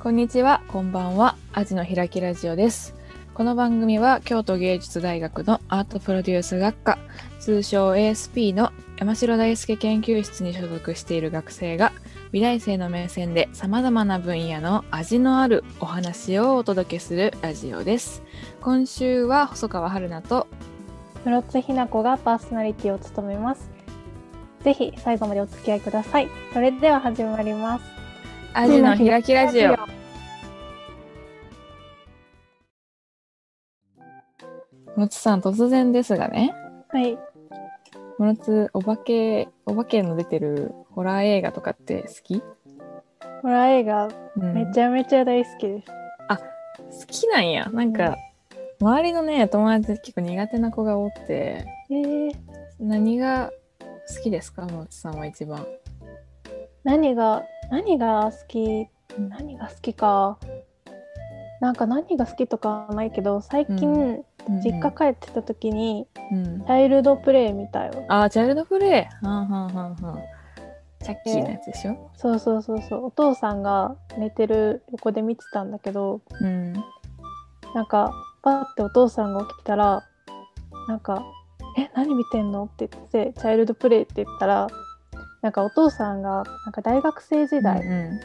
こんにちは、こんばんは。アジの開きラジオです。この番組は京都芸術大学のアートプロデュース学科、通称 ASP の山城大輔研究室に所属している学生が、美大生の目線で様々な分野の味のあるお話をお届けするラジオです。今週は細川春菜と室津ひな子がパーソナリティを務めます。ぜひ最後までお付き合いください。それでは始まります。アジの開きラジオ。室津さん、突然ですがね、はい。室津お化け、お化けの出てるホラー映画とかって好き、ホラー映画うんめちゃめちゃ大好きです。好きなんや。なんか、周りのね、友達結構苦手な子が多くて、えー、何が好きですか？室津さんは一番。何が何が好き何が好きか。なんか何が好きとかはないけど最近、うん実家帰ってた時にうんチ。ャイルドプレイ見たよ。あー、チャイルドプレイ。はんはんはんはん。チャッキーなやつでしょ？そうそうそうそうお父さんが寝てる横で見てたんだけどうん。なんかパッてお父さんが起きたらなんか「え何見てんの?」って言って「チャイルドプレイ」って言ったらなんかお父さんがなんか大学生時代、うんうん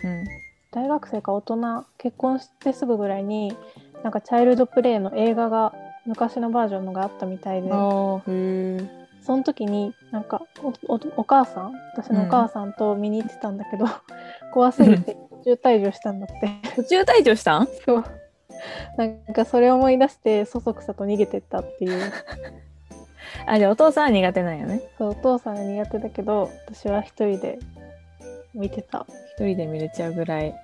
大学生か大人結婚してすぐぐらいになんかチャイルドプレイの映画が昔のバージョンのがあったみたいで。その時になんかおおお母さん私のお母さんと見に行ってたんだけど、怖すぎて途中退場したんだって。途中退場したん？そう。なんかそれを思い出してそそくさと逃げてったっていう。あ、じゃあお父さんは苦手なんよね。そうお父さんが苦手だけど私は一人で見てた。一人で見れちゃうぐらい。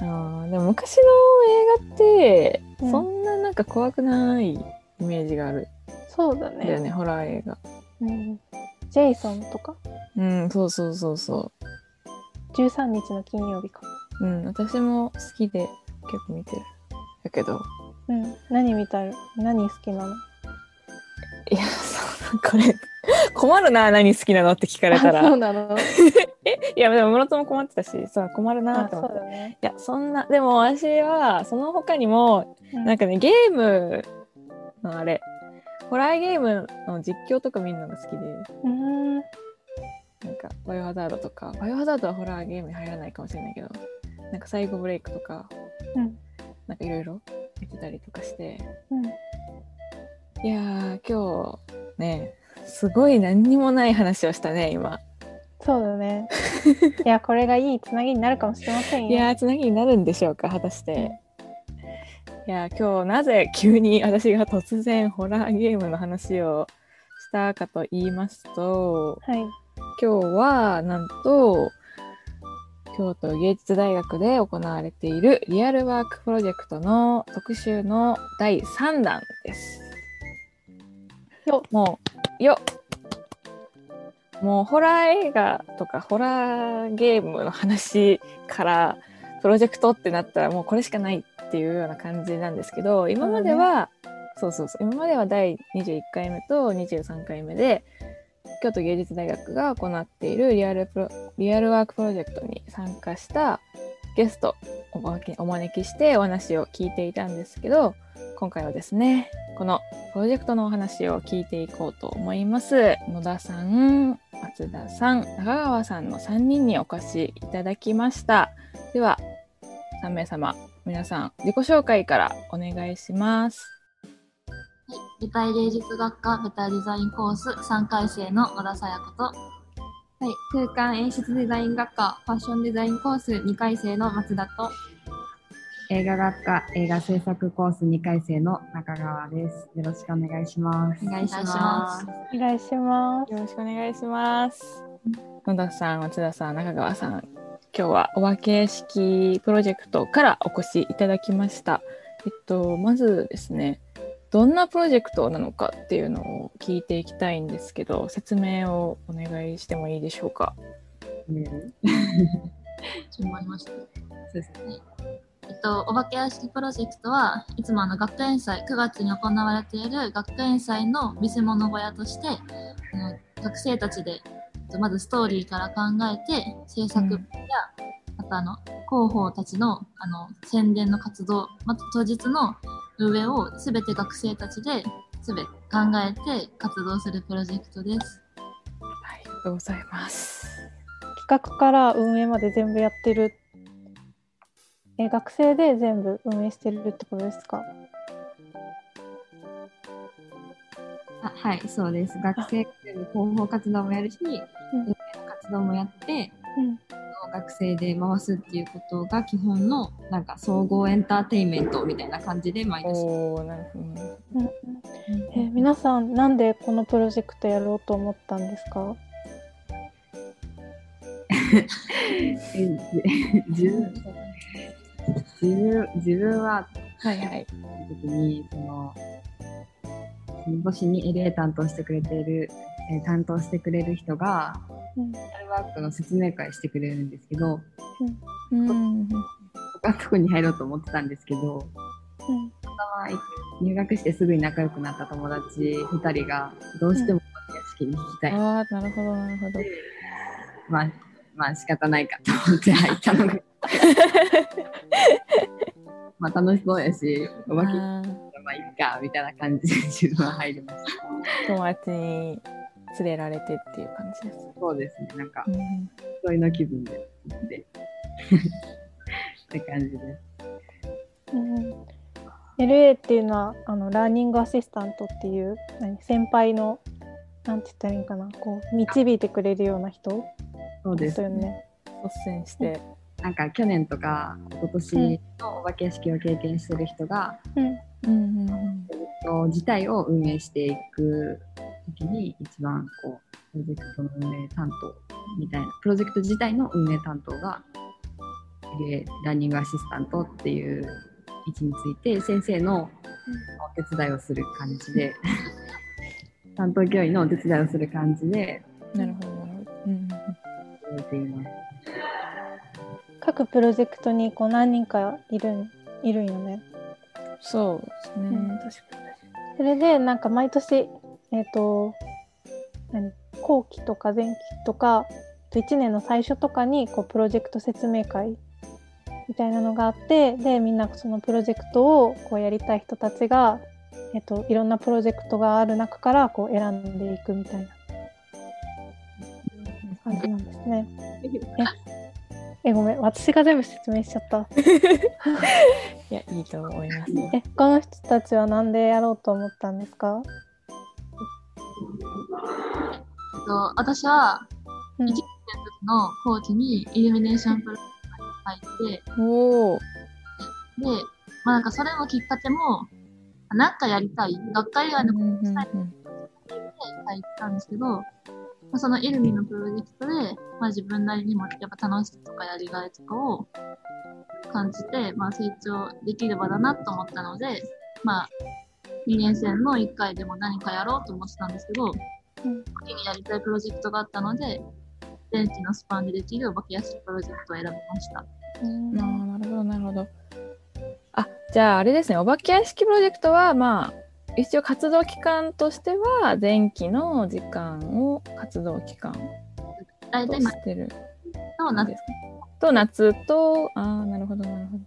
あーでも昔の映画って、うんそんななんか怖くないイメージがあるそうだね。んだよね、ホラー映画。うん、ジェイソンとか？うん、そうそうそうそ13日の金曜日か。う。うん、私も好きで結構見てる。だけど、うん。何見たる何好きなの？いや、そう、これ、困るな、何好きなのって聞かれたあそうら。なの？いや、でも室戸も困ってたし、さ、困るなあって思って。ね。いや、そんな、でも私は、その他にも、うんなんかね、ゲームのあれ、ホラーゲームの実況とか見るのが好きで、うん。なんか、バイオハザードとか、バイオハザードはホラーゲームに入らないかもしれないけど、なんか、サイゴブレイクとか、うん。なんかいろいろ見てたりとかして、うん。いやー、今日、ね、すごい何にもない話をしたね、今。そうだね。いや、これがいいつなぎになるかもしれませんよ。いやー、つなぎになるんでしょうか、果たして。いやー、今日なぜ急に 私が突然ホラーゲームの話をしたかと言いますと、はい。今日はなんと、京都芸術大学で行われているリアルワークプロジェクトの特集の第3弾です。よもう、よ。もうホラー映画とかホラーゲームの話からプロジェクトってなったらもうこれしかないっていうような感じなんですけど、今までは、そうそうそう、今までは第21回目と23回目で、京都芸術大学が行っているリアルプロリアルワークプロジェクトに参加したゲストをお招きしてお話を聞いていたんですけど今回はですねこのプロジェクトのお話を聞いていこうと思います。野田さん松田さん中川さんの3人にお越しいただきました。では3名様皆さん自己紹介からお願いします。はい、舞台芸術学科舞台デザインコース3回生の野田さや子と、はい、空間演出デザイン学科ファッションデザインコース2回生の松田と映画学科映画制作コース2回生の中川です。よろしくお願いします。お願いしま。ますお願いします。よろしくお願いします。野田さん、松田さん、中川さん、今日はお化け式プロジェクトからお越しいただきました。えっと、まずですね、どんなプロジェクトなのかっていうのを聞いていきたいんですけど、説明をお願いしてもいいでしょうか？ね順番ありましたね。そうですね。と、お化け屋敷プロジェクトはいつもあの学園祭、9月に行われている学園祭の見せ物小屋として、学生たちで、えっとまずストーリーから考えて、制作や、あとあの広報たちのあの宣伝の活動、また当日の運営をすべて学生たちですべて考えて活動するプロジェクトです。ありがとうございます。企画から運営まで全部やってるえ学生で全部運営してるってことですか？あはい、そうです。学生で広報活動もやるし、運営の活動もやって、うん。学生で回すっていうことが基本のなんか総合エンターテインメントみたいな感じで毎年。おおなるほどね。うん。え皆さんなんでこのプロジェクトやろうと思ったんですか？自分自分ははいはい。時にそのその星に LA 担当してくれている、えー担当してくれる人がうんワークの説明会してくれるんですけどうん。他のとこに入ろうと思ってたんですけどうん入学してすぐに仲良くなった友達2人がどうしても屋敷に行きたい、ああなるほどなるほど。まあまあ仕方ないかと思って入ったのが まあ楽しそうやしお化けまあいいかみたいな感じで自分は入りました友達に連れられてっていう感じです。そうですねなんかうんそういうの気分で行ってって感じですうん、LA っていうのはあのラーニングアシスタントっていう何先輩のなんて言ったらいいのかなこう導いてくれるような人そうですだよね。率先して。なんか去年とか今年のお化け屋敷を経験してる人が、うん。うん。うん。うん。自体を運営していく時に一番こうプロジェクトの運営担当みたいなプロジェクト自体の運営担当がでランニングアシスタントっていう位置について先生のお手伝いをする感じで 担当教員のお手伝いをする感じでなるほど。うん。ています。各プロジェクトにこう何人かいるんいるんよね。そうですね。うん確かに。それでなんか毎年えっ、と何後期とか前期とか1年の最初とかにこうプロジェクト説明会みたいなのがあってでみんなそのプロジェクトをこうやりたい人たちが、えっといろんなプロジェクトがある中からこう選んでいくみたいな感じなんですね。ええごめん私が全部説明しちゃった。いやいいと思います。えこの人たちはなんでやろうと思ったんですか、えっと、私はうん一年の時の後期にイルミネーションプロジェクトに入って、おお。で、まあなんかそれのきっかけも、なんかやりたい、学会以外のことしたいって入ったんですけど、まあ、そのイルミのプロジェクトで、まあ自分なりにもやっぱ楽しさとかやりがいとかを感じて、まあ成長できる場だなと思ったので、まあ2年生の1回でも何かやろうと思ってたんですけど、うん時にやりたいプロジェクトがあったので、前期のスパンでできるお化け屋敷プロジェクトを選びました。うんあーなるほどなるほど。あじゃああれですねお化け屋敷プロジェクトはまあ一応活動期間としては前期の時間を活動期間としてる。あ、の夏です。かと夏とああなるほどなるほど。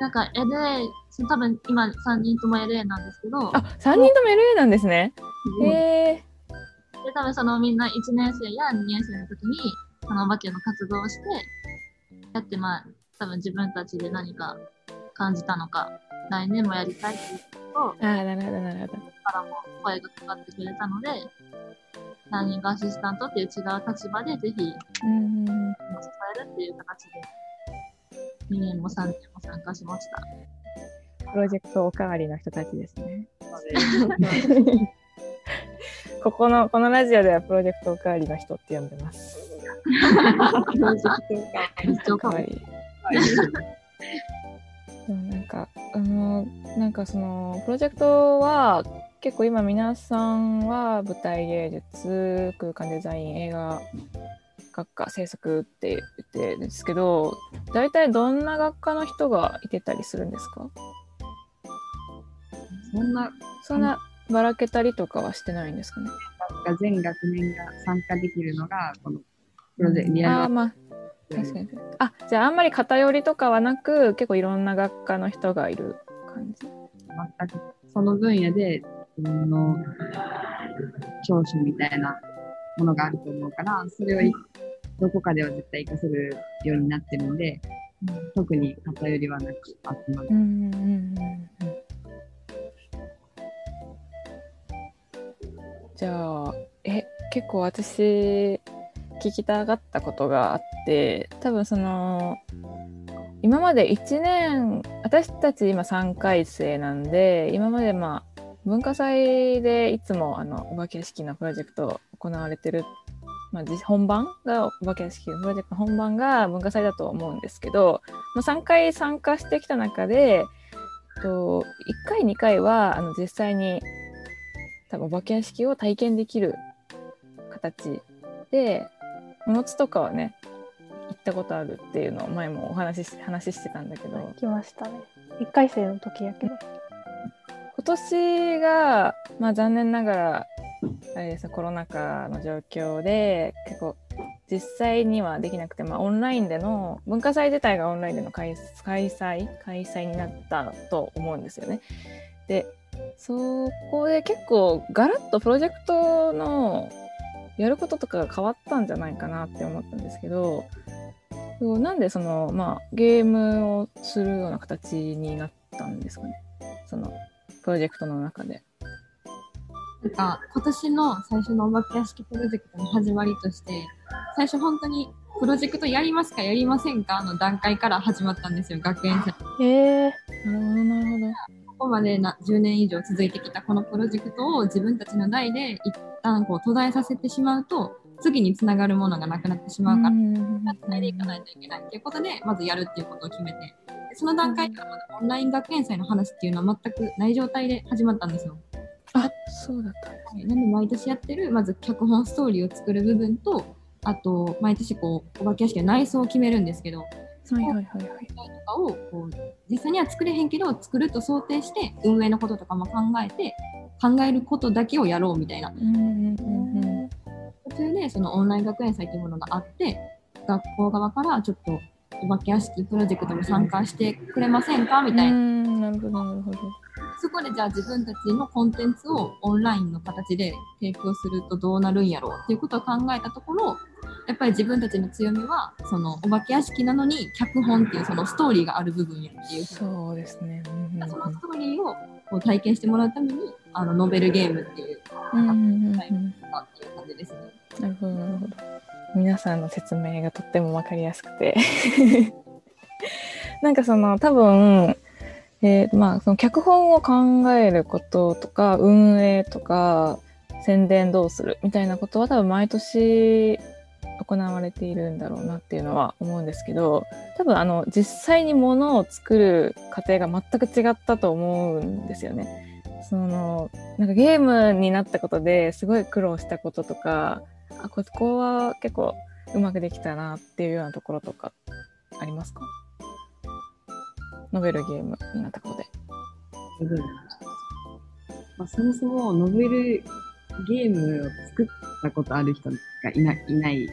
なんか LA、その多分今3人とも LA なんですけど、あ三人とも LA なんですね。へでえ多分そのみんな1年生や2年生の時に、そのお化けの活動をして、やってまあ、多分自分たちで何か感じたのか、来年もやりたいっていうことああなるほどなるほど。からも声がかかってくれたので、ラーニングアシスタントっていう違う立場でぜひうん支えるっていう形で、2年も3年も参加しました。プロジェクトおかわりの人たちですね。ここのこのラジオではプロジェクトおかわりの人って呼んでます。一応かわいい。でもなんかあのなんかそのプロジェクトは結構今皆さんは舞台芸術空間デザイン映画学科制作って言ってるんですけど大体どんな学科の人がいてたりするんですか？そんなそんなばらけたりとかはしてないんですかね？が全学年が参加できるのがこのプロジェクトリアルああまあ確かに。あ、じゃああんまり偏りとかはなく、結構いろんな学科の人がいる感じ。全くその分野で自分の長所みたいなものがあると思うから、それをいどこかでは絶対活かせるようになってるんで、特に偏りはなく集まる。うんうんうんうん。じゃあ、え、結構私、聞きたがったことがあって、多分その、今まで1年、私たち今3回生なんで、今までまあ、文化祭でいつもあのお化け屋敷のプロジェクト行われてる、まあ、本番がお化け屋敷のプロジェクト本番が文化祭だと思うんですけど、まあ、3回参加してきた中でと1回2回はあの実際に多分お化け屋敷を体験できる形でお餅とかはね行ったことあるっていうのを前もお話しし話してたんだけど、行きましたね。1回生の時やけど。今年が、まあ、残念ながらあれですねコロナ禍の状況で結構実際にはできなくて、まあ、オンラインでの文化祭自体がオンラインでの開開催？開催になったと思うんですよね。でそこで結構ガラッとプロジェクトのやることとかが変わったんじゃないかなって思ったんですけどなんでその、まあ、ゲームをするような形になったんですかね？そのプロジェクトの中で。なんか今年の最初のお化け屋敷プロジェクトの始まりとして最初本当にプロジェクトやりますかやりませんかの段階から始まったんですよ学園祭えー、なるほどなるほど。ここまでな10年以上続いてきたこのプロジェクトを自分たちの代で一旦こう途絶えさせてしまうと次につながるものがなくなってしまうから、つないでいかないといけないっていうことでまずやるっていうことを決めてでその段階からまだオンライン学園祭の話っていうのは全くない状態で始まったんですよ。あそうだったんですね。なんで毎年やってるまず脚本ストーリーを作る部分とあと毎年こうお化け屋敷の内装を決めるんですけどはいはいはいはい。とかをこう実際には作れへんけど作ると想定して運営のこととかも考えて考えることだけをやろうみたいなうんうんうんうん。途中でそのオンライン学園祭というものがあって学校側からちょっとお化け屋敷プロジェクトも参加してくれませんかみたいな、うんなるほどなるほど。そこでじゃあ自分たちのコンテンツをオンラインの形で提供するとどうなるんやろうっていうことを考えたところやっぱり自分たちの強みはそのお化け屋敷なのに脚本っていうそのストーリーがある部分やっていうそうですね。うんうんそのストーリーをこう体験してもらうためにあのノベルゲームっていううんうんっていう感じですね。なるほどなるほど。皆さんの説明がとってもわかりやすくて。なんかその多分、えーまあその脚本を考えることとか運営とか宣伝どうするみたいなことは多分毎年行われているんだろうなっていうのは思うんですけど多分あの実際にものを作る過程が全く違ったと思うんですよね。そのなんかゲームになったことですごい苦労したこととかあここは結構うまくできたなっていうようなところとかありますか？ノベルゲームになったことで。すごいなまあ、そもそもノベルゲームを作ったことある人がいない。いない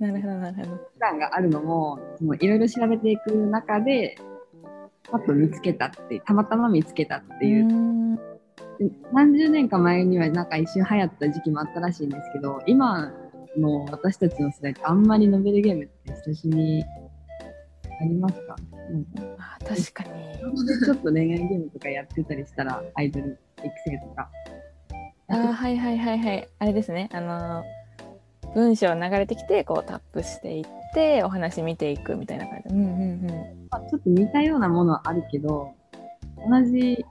なるほどなるほど。プランがあるのも、いろいろ調べていく中で、パッと見つけたって、たまたま見つけたっていう。何十年か前にはなんか一瞬流行った時期もあったらしいんですけど、今の私たちの世代ってあんまりノベルゲームって親しみありますか？なんかあ確かに。でちょっと恋愛ゲームとかやってたりしたら、アイドル育成とか。あーはいはいはいはい。あれですね。あのー文章流れてきてこうタップしていってお話見ていくみたいな感じ。うんうんうん。まあ、ちょっと似たようなものはあるけど、同じ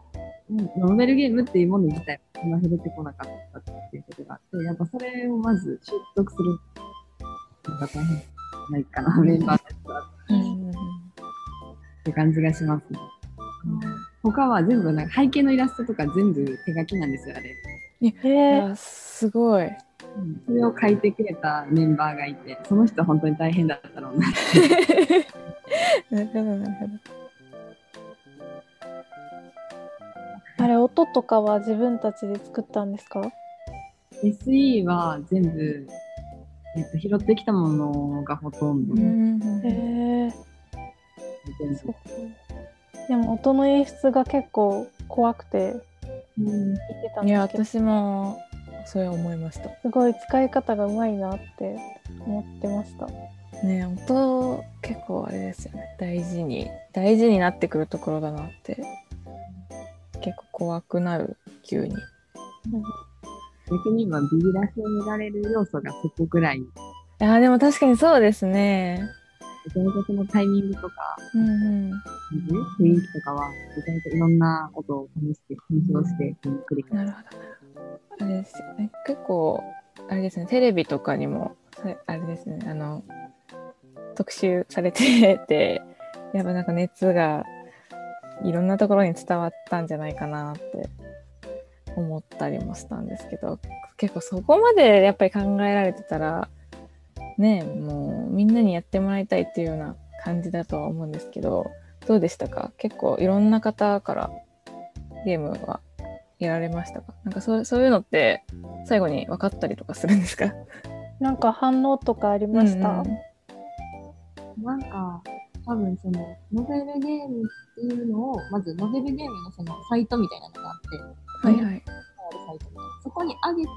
うんノベルゲームっていうもの自体はそんな触れてこなかったっていうことがあって、やっぱそれをまず習得するのが大変ないかな、メンバーたちはうんって感じがしますね。他は全部なんか背景のイラストとか全部手書きなんですよ、あれ。いえー、やすごい。うんそれを書いてくれたメンバーがいて、その人は本当に大変だったろうなって。なるほどなるほど。あれ音とかは自分たちで作ったんですか？SE は全部えっと、拾ってきたものがほとんど、うんへえでも音の演出が結構怖くてうん聞いてたんいやですけど。私もそれは思いました。すごい使い方がうまいなって思ってました。ね音結構あれですよね。大事に大事になってくるところだなって。結構怖くなる急に。逆に今ビビらせられる要素がそこぐらい。いやーでも確かにそうですねめちゃめちゃそのタイミングとかうんうん。雰囲気とかはめちゃめちゃいろんなことを試して検証して繰り返なるほどなるほど。あれですよね。結構あれですね。テレビとかにもさあれですね。あの特集されててやっぱなんか熱がいろんなところに伝わったんじゃないかなって思ったりもしたんですけど結構そこまでやっぱり考えられてたらねもうみんなにやってもらいたいっていうような感じだとは思うんですけどどうでしたか？結構いろんな方からゲームはやられましたか？なんかそうそういうのって最後に分かったりとかするんですか？なんか反応とかありました？うんうん。なんか、多分その、ノベルゲームっていうのを、まずノベルゲームのそのサイトみたいなのがあって、はいはい。あるサイトみたいなそこに上げて、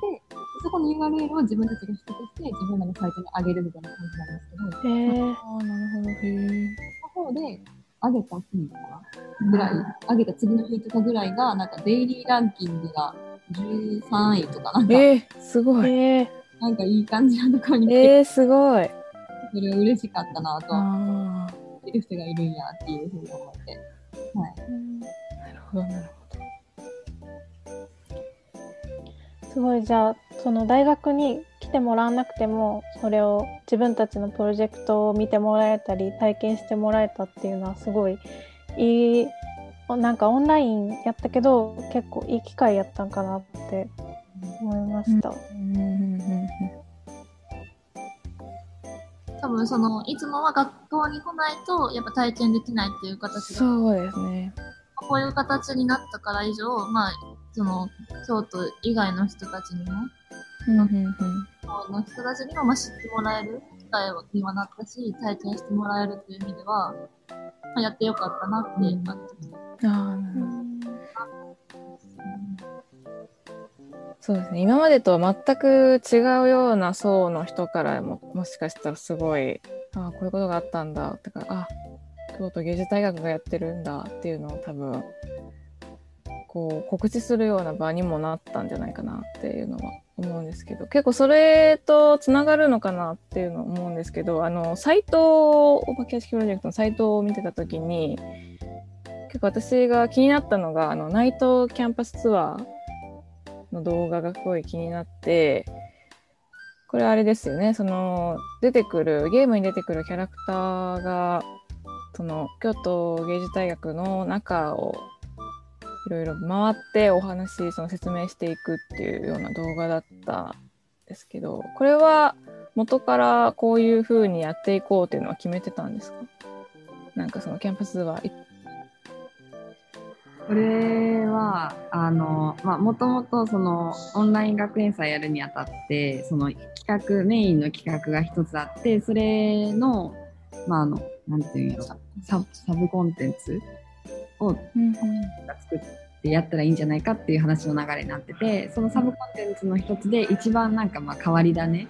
そこの URL を自分たちが取得して、自分らのサイトに上げるみたいな感じなんですけど、へえああ、なるほど。へえ。その方で、上げた日かなぐらい、上げた次の日とかぐらいが、なんかデイリーランキングが13位とか、なんか、えー、すごい。へえなんかいい感じなところに来て、えー、すごい。それは嬉しかったなと、ああ、いる人がいるんやっていうふうに思って。はい。なるほど、なるすごいじゃあその大学に来てもらわなくてもそれを自分たちのプロジェクトを見てもらえたり体験してもらえたっていうのはすごいいいなんかオンラインやったけど結構いい機会やったんかなって思いました。ほど。うんうんうん多分その、いつもは学校に来ないと、やっぱ体験できないっていう形で、そうですね。こういう形になったから以上、まあ、その、京都以外の人たちにも、うんうんうんこの人たちにもまあ知ってもらえる機会にはなったし、体験してもらえるっていう意味では、まあ、やってよかったなって、うんあのああ、なるほど。そうですね。今までとは全く違うような層の人からも、もしかしたらすごい、ああ、こういうことがあったんだ。とか、あ、京都芸術大学がやってるんだっていうのを多分、こう、告知するような場にもなったんじゃないかなっていうのは思うんですけど、結構それとつながるのかなっていうのを思うんですけど、あの、サイト、お化け屋敷プロジェクトのサイトを見てたときに、結構私が気になったのが、あの、ナイトキャンパスツアーの動画がすごい気になって、これあれですよね、その、出てくる、ゲームに出てくるキャラクターが、その、京都芸術大学の中を、いろいろ回ってお話、その説明していくっていうような動画だったんですけど、これは元からこういう風にやっていこうっていうのは決めてたんですか？なんかそのキャンパスツアー。これは、あの、まあ、もともとそのオンライン学園祭やるにあたって、その企画、メインの企画が一つあって、それの、まあ、あの、なんていうんやろ、ササブコンテンツを作ってやったらいいんじゃないかっていう話の流れになってて、そのサブコンテンツの一つで一番なんかまあ変わり種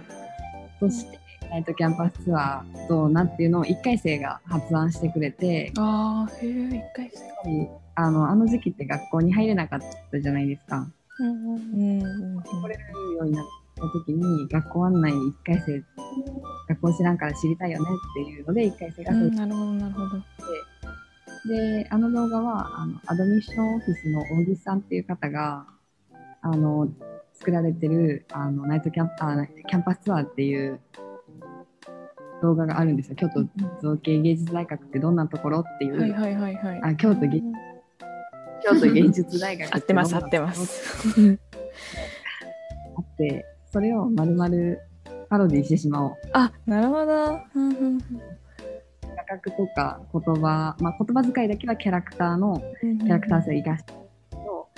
として、ナイトキャンパスツアーどうなっていうのを1回生が発案してくれて、ああ、へえ、一回生。あの、あの時期って学校に入れなかったじゃないですか。うんうんうん。来れるようになった時に学校案内1回生学校知らんから知りたいよねっていうので1回生がうんなるほど、なるほど。であの動画はあのアドミッションオフィスの大木さんっていう方があの作られてるあのナイトキャンあキャンパスツアーっていう動画があるんですよ京都造形芸術大学ってどんなところっていう、はいはいはいはい。あ京都芸京都芸術大学合ってます、合ってます。あってそれをまるまるパロディしてしまおうあ、なるほど。うんうん画角とか言葉、まあ、言葉遣いだけはキャラクターのうんキャラクター性を生かしてるけど、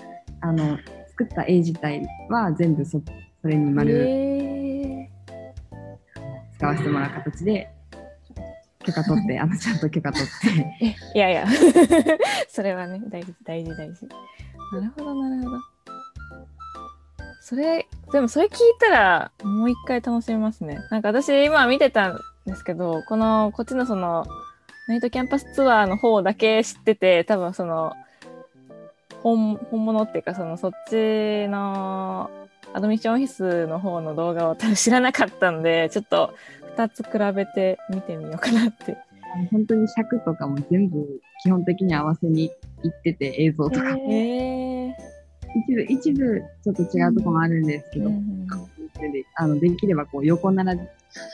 あの作った絵自体は全部そそれに丸、へ使わせてもらう形で許可取ってあのちゃんと許可取って。いやいや。それはね大事大事大事。なるほどなるほど。それでもそれ聞いたらもう一回楽しめますね。なんか私今見てたんですけどこのこっちのそのナイトキャンパスツアーの方だけ知ってて多分その本本物っていうかそのそっちのアドミッションオフィスの方の動画を多分知らなかったんでちょっと2つ比べて見てみようかなって。本当に尺とかも全部基本的に合わせにいってて映像とか、へえ一部一部ちょっと違うところもあるんですけど、うんうんであのできればこう横並び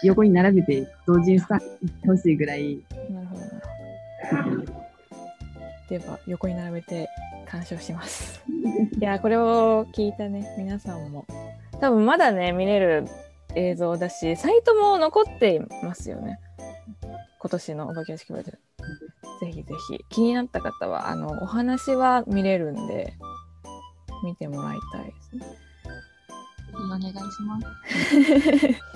横に並べて同時にスタほしいぐらいなるほどなるほど。では横に並べて鑑賞します。いやこれを聞いたね皆さんも多分まだね見れる映像だしサイトも残っていますよね。今年のお化け屋敷プロジェクト。ぜひぜひ気になった方はあのお話は見れるんで見てもらいたいですね。お願いします。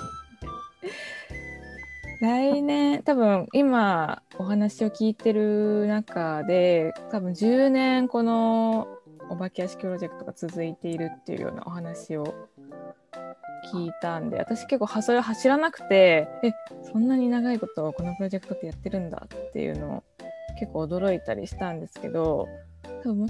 来年多分今お話を聞いてる中で多分10年このお化け屋敷プロジェクトが続いているっていうようなお話を聞いたんで私結構それは知らなくてえそんなに長いことこのプロジェクトってやってるんだっていうのを結構驚いたりしたんですけど多分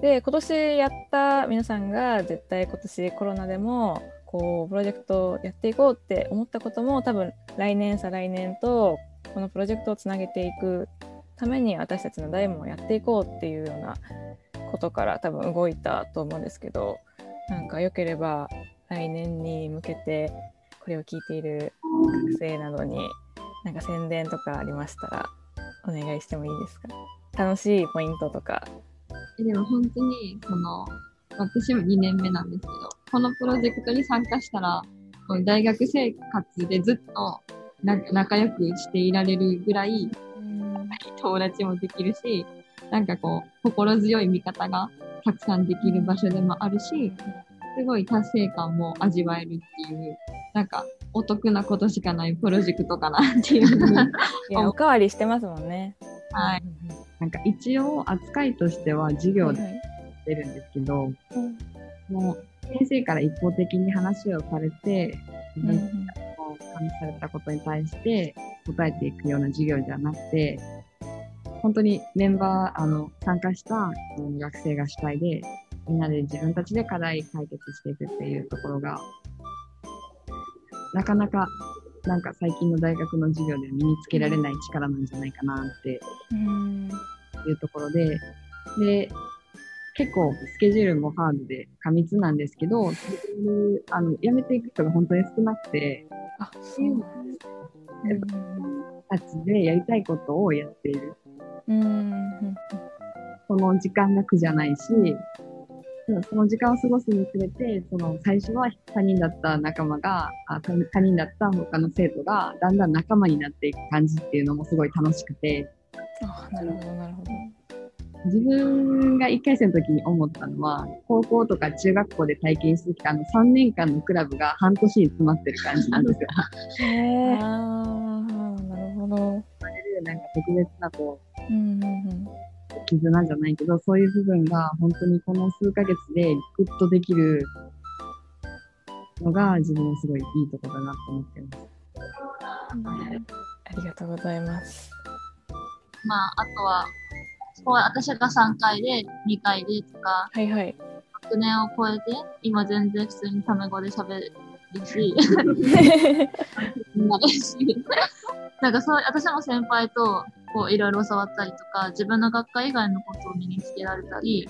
で今年やった皆さんが絶対今年コロナでもこうプロジェクトをやっていこうって思ったことも多分来年再来年とこのプロジェクトをつなげていくために私たちの代もやっていこうっていうようなことから多分動いたと思うんですけどなんか良ければ来年に向けてこれを聞いている学生などになんか宣伝とかありましたらお願いしてもいいですか？楽しいポイントとか。でも本当に、その、私も2年目なんですけど、このプロジェクトに参加したら、大学生活でずっとな仲良くしていられるぐらい友達もできるし、なんかこう、心強い味方がたくさんできる場所でもあるし、すごい達成感も味わえるっていう、なんかお得なことしかないプロジェクトかなっていうふうに。いやおかわりしてますもんね。はい。なんか一応扱いとしては授業ではい出るんですけど、もう先生から一方的に話をされて、うん自分の感じされたことに対して答えていくような授業じゃなくて、本当にメンバー、あの、参加したうん学生が主体で、みんなで自分たちで課題解決していくっていうところが、なかなか、なんか最近の大学の授業で身につけられない力なんじゃないかなってうんいうところで、で、結構スケジュールもハードで過密なんですけど、あの辞めていく人が本当に少なくて、あそうなんたちでやりたいことをやっている。うんの時間が苦じゃないし、その時間を過ごすにつれて、その最初は他人だった仲間が、あ他他人だった他の生徒がだんだん仲間になっていく感じっていうのもすごい楽しくて、あなるほどなるほど。自分が1回生の時に思ったのは、高校とか中学校で体験してきたあの3年間のクラブが半年に詰まってる感じなんですよ。へえ。ああなるほど。なんか特別なこう、うんうんうん絆じゃないけど、そういう部分が本当にこの数ヶ月でグッとできるのが自分のすごいいいとこだなと思ってます。ありがとうございます。まあ、あとは、こう私が3回で、2回でとか、はいはい。学年を超えて、今全然普通にタメ語で喋るし、なるし、なんかそう、私も先輩と、こう、いろいろ教わったりとか、自分の学科以外のことを身につけられたり、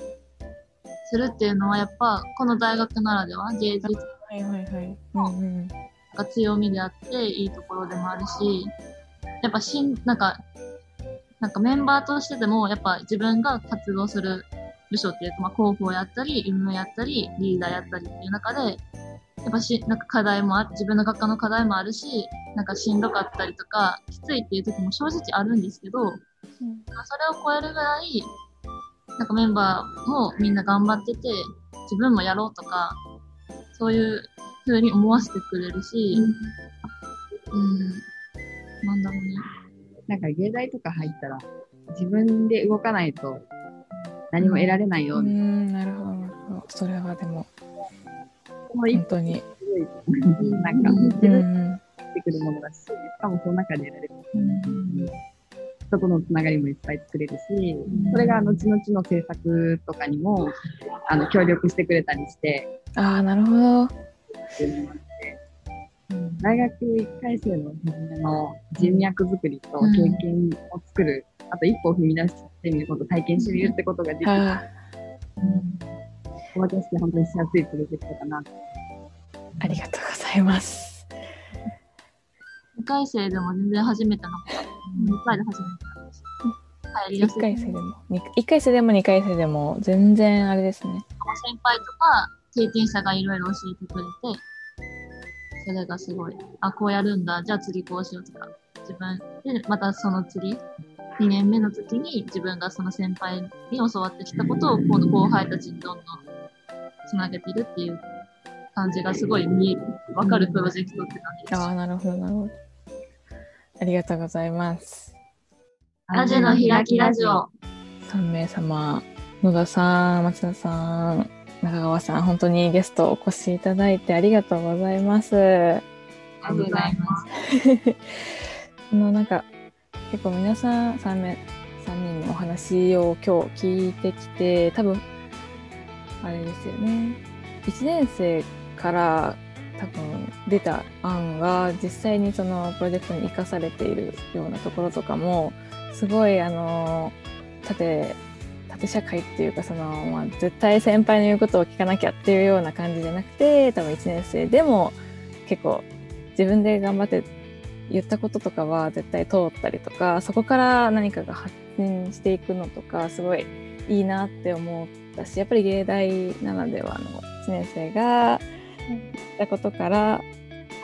するっていうのは、やっぱ、この大学ならでは、芸術はいはいはい。うんうん。が強みであって、いいところでもあるし、やっぱしん、なんか、なんかメンバーとしてでも、やっぱ自分が活動する部署っていうか、まあ、広報やったり、運営やったり、リーダーやったりっていう中で、やっぱし、なんか課題もあ自分の学科の課題もあるし、なんかしんどかったりとか、きついっていう時も正直あるんですけど、まあそれを超えるぐらい、なんかメンバーもみんな頑張ってて、自分もやろうとか、そういう風に思わせてくれるし、うん。なんだろうね。なんか芸大とか入ったら、自分で動かないと何も得られないよ。ううな、んなるほど。なるほどそれはでも本当に。なんか、うん。自分うんでてくるものだし、しかもその中で得られる。人とのつながりもいっぱい作れるし、それが後々の制作とかにも、あの、協力してくれたりして、ああなるほど大学1回生の初めの人脈作りと経験を作る、あと一歩を踏み出してみること、体験してみるってことができる。あ私として本当にしやすいプロジェクトかな。ーありがとうございます2回生でも全然初めてのこと。2回で初めてなんです。帰りやす1い。回生でもに一回生でも2回生でも全然あれですね先輩とか経験者がいろいろ教えてくれて、それがすごい、あ、こうやるんだ、じゃあ次こうしようとか、自分で、またその次、2年目の時に自分がその先輩に教わってきたことを、この後輩たちにどんどんつなげてるっていう感じがすごい見える、わかるプロジェクトって感じです。ああなるほどなるほど。ありがとうございます。ラジオの開きラジオ。3名様野田さん松田さん中川さん本当にゲストお越しいただいてありがとうございますありがとうございます。あのなんか結構皆さん3名3人のお話を今日聞いてきて多分あれですよね1年生から多分出た案が実際にそのプロジェクトに生かされているようなところとかもすごいあの縦縦社会っていうかその、まあ、絶対先輩の言うことを聞かなきゃっていうような感じじゃなくて多分1年生でも結構自分で頑張って言ったこととかは絶対通ったりとかそこから何かが発展していくのとかすごいいいなって思ったしやっぱり芸大ならではの1年生が言ったことから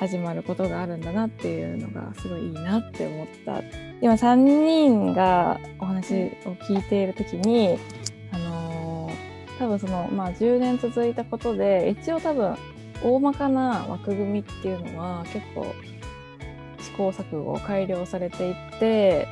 始まることがあるんだなっていうのがすごいいいなって思った。今3人がお話を聞いている時にあのー多分そのまあ10年続いたことで一応多分大まかな枠組みっていうのは結構試行錯誤改良されていって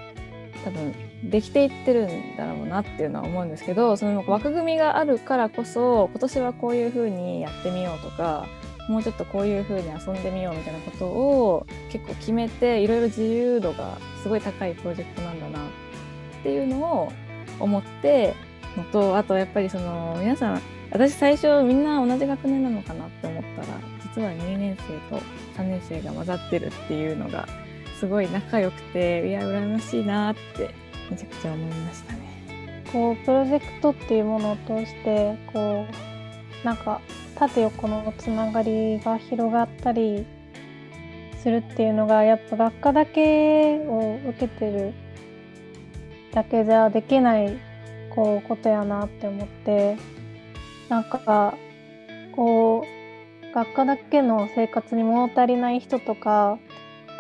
多分できていってるんだろうなっていうのは思うんですけどその枠組みがあるからこそ今年はこういう風にやってみようとかもうちょっとこういう風に遊んでみようみたいなことを結構決めていろいろ自由度がすごい高いプロジェクトなんだなっていうのを思ってのとあとやっぱりその皆さん私最初みんな同じ学年なのかなって思ったら実は2年生と3年生が混ざってるっていうのがすごい仲良くていや羨ましいなってめちゃくちゃ思いましたね。こうプロジェクトっていうものを通してこうなんか縦横のつながりが広がったりするっていうのがやっぱ学科だけを受けてるだけじゃできないこうことやなって思ってなんかこう学科だけの生活に物足りない人とか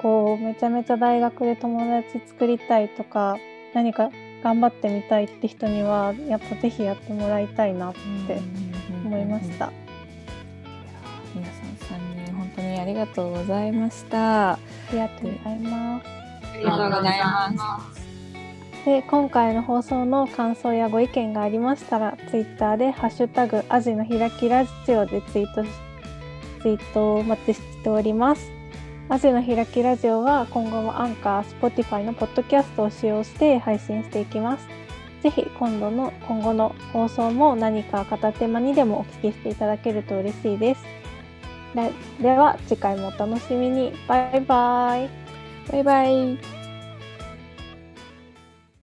こうめちゃめちゃ大学で友達作りたいとか何か頑張ってみたいって人にはやっぱぜひやってもらいたいなって思いました。皆さん3人本当にありがとうございました。ありがとうございます。ありがとうございます。で今回の放送の感想やご意見がありましたら Twitter で「ハッシュタグアジの開きラジオ」でツイートしツイートをお待ちしております。アジの開きラジオは今後もアンカー、Spotify のポッドキャストを使用して配信していきます。ぜひ今度の今後の放送も何か片手間にでもお聞きしていただけると嬉しいです。ででは次回もお楽しみに。バイバイ。バイバイ。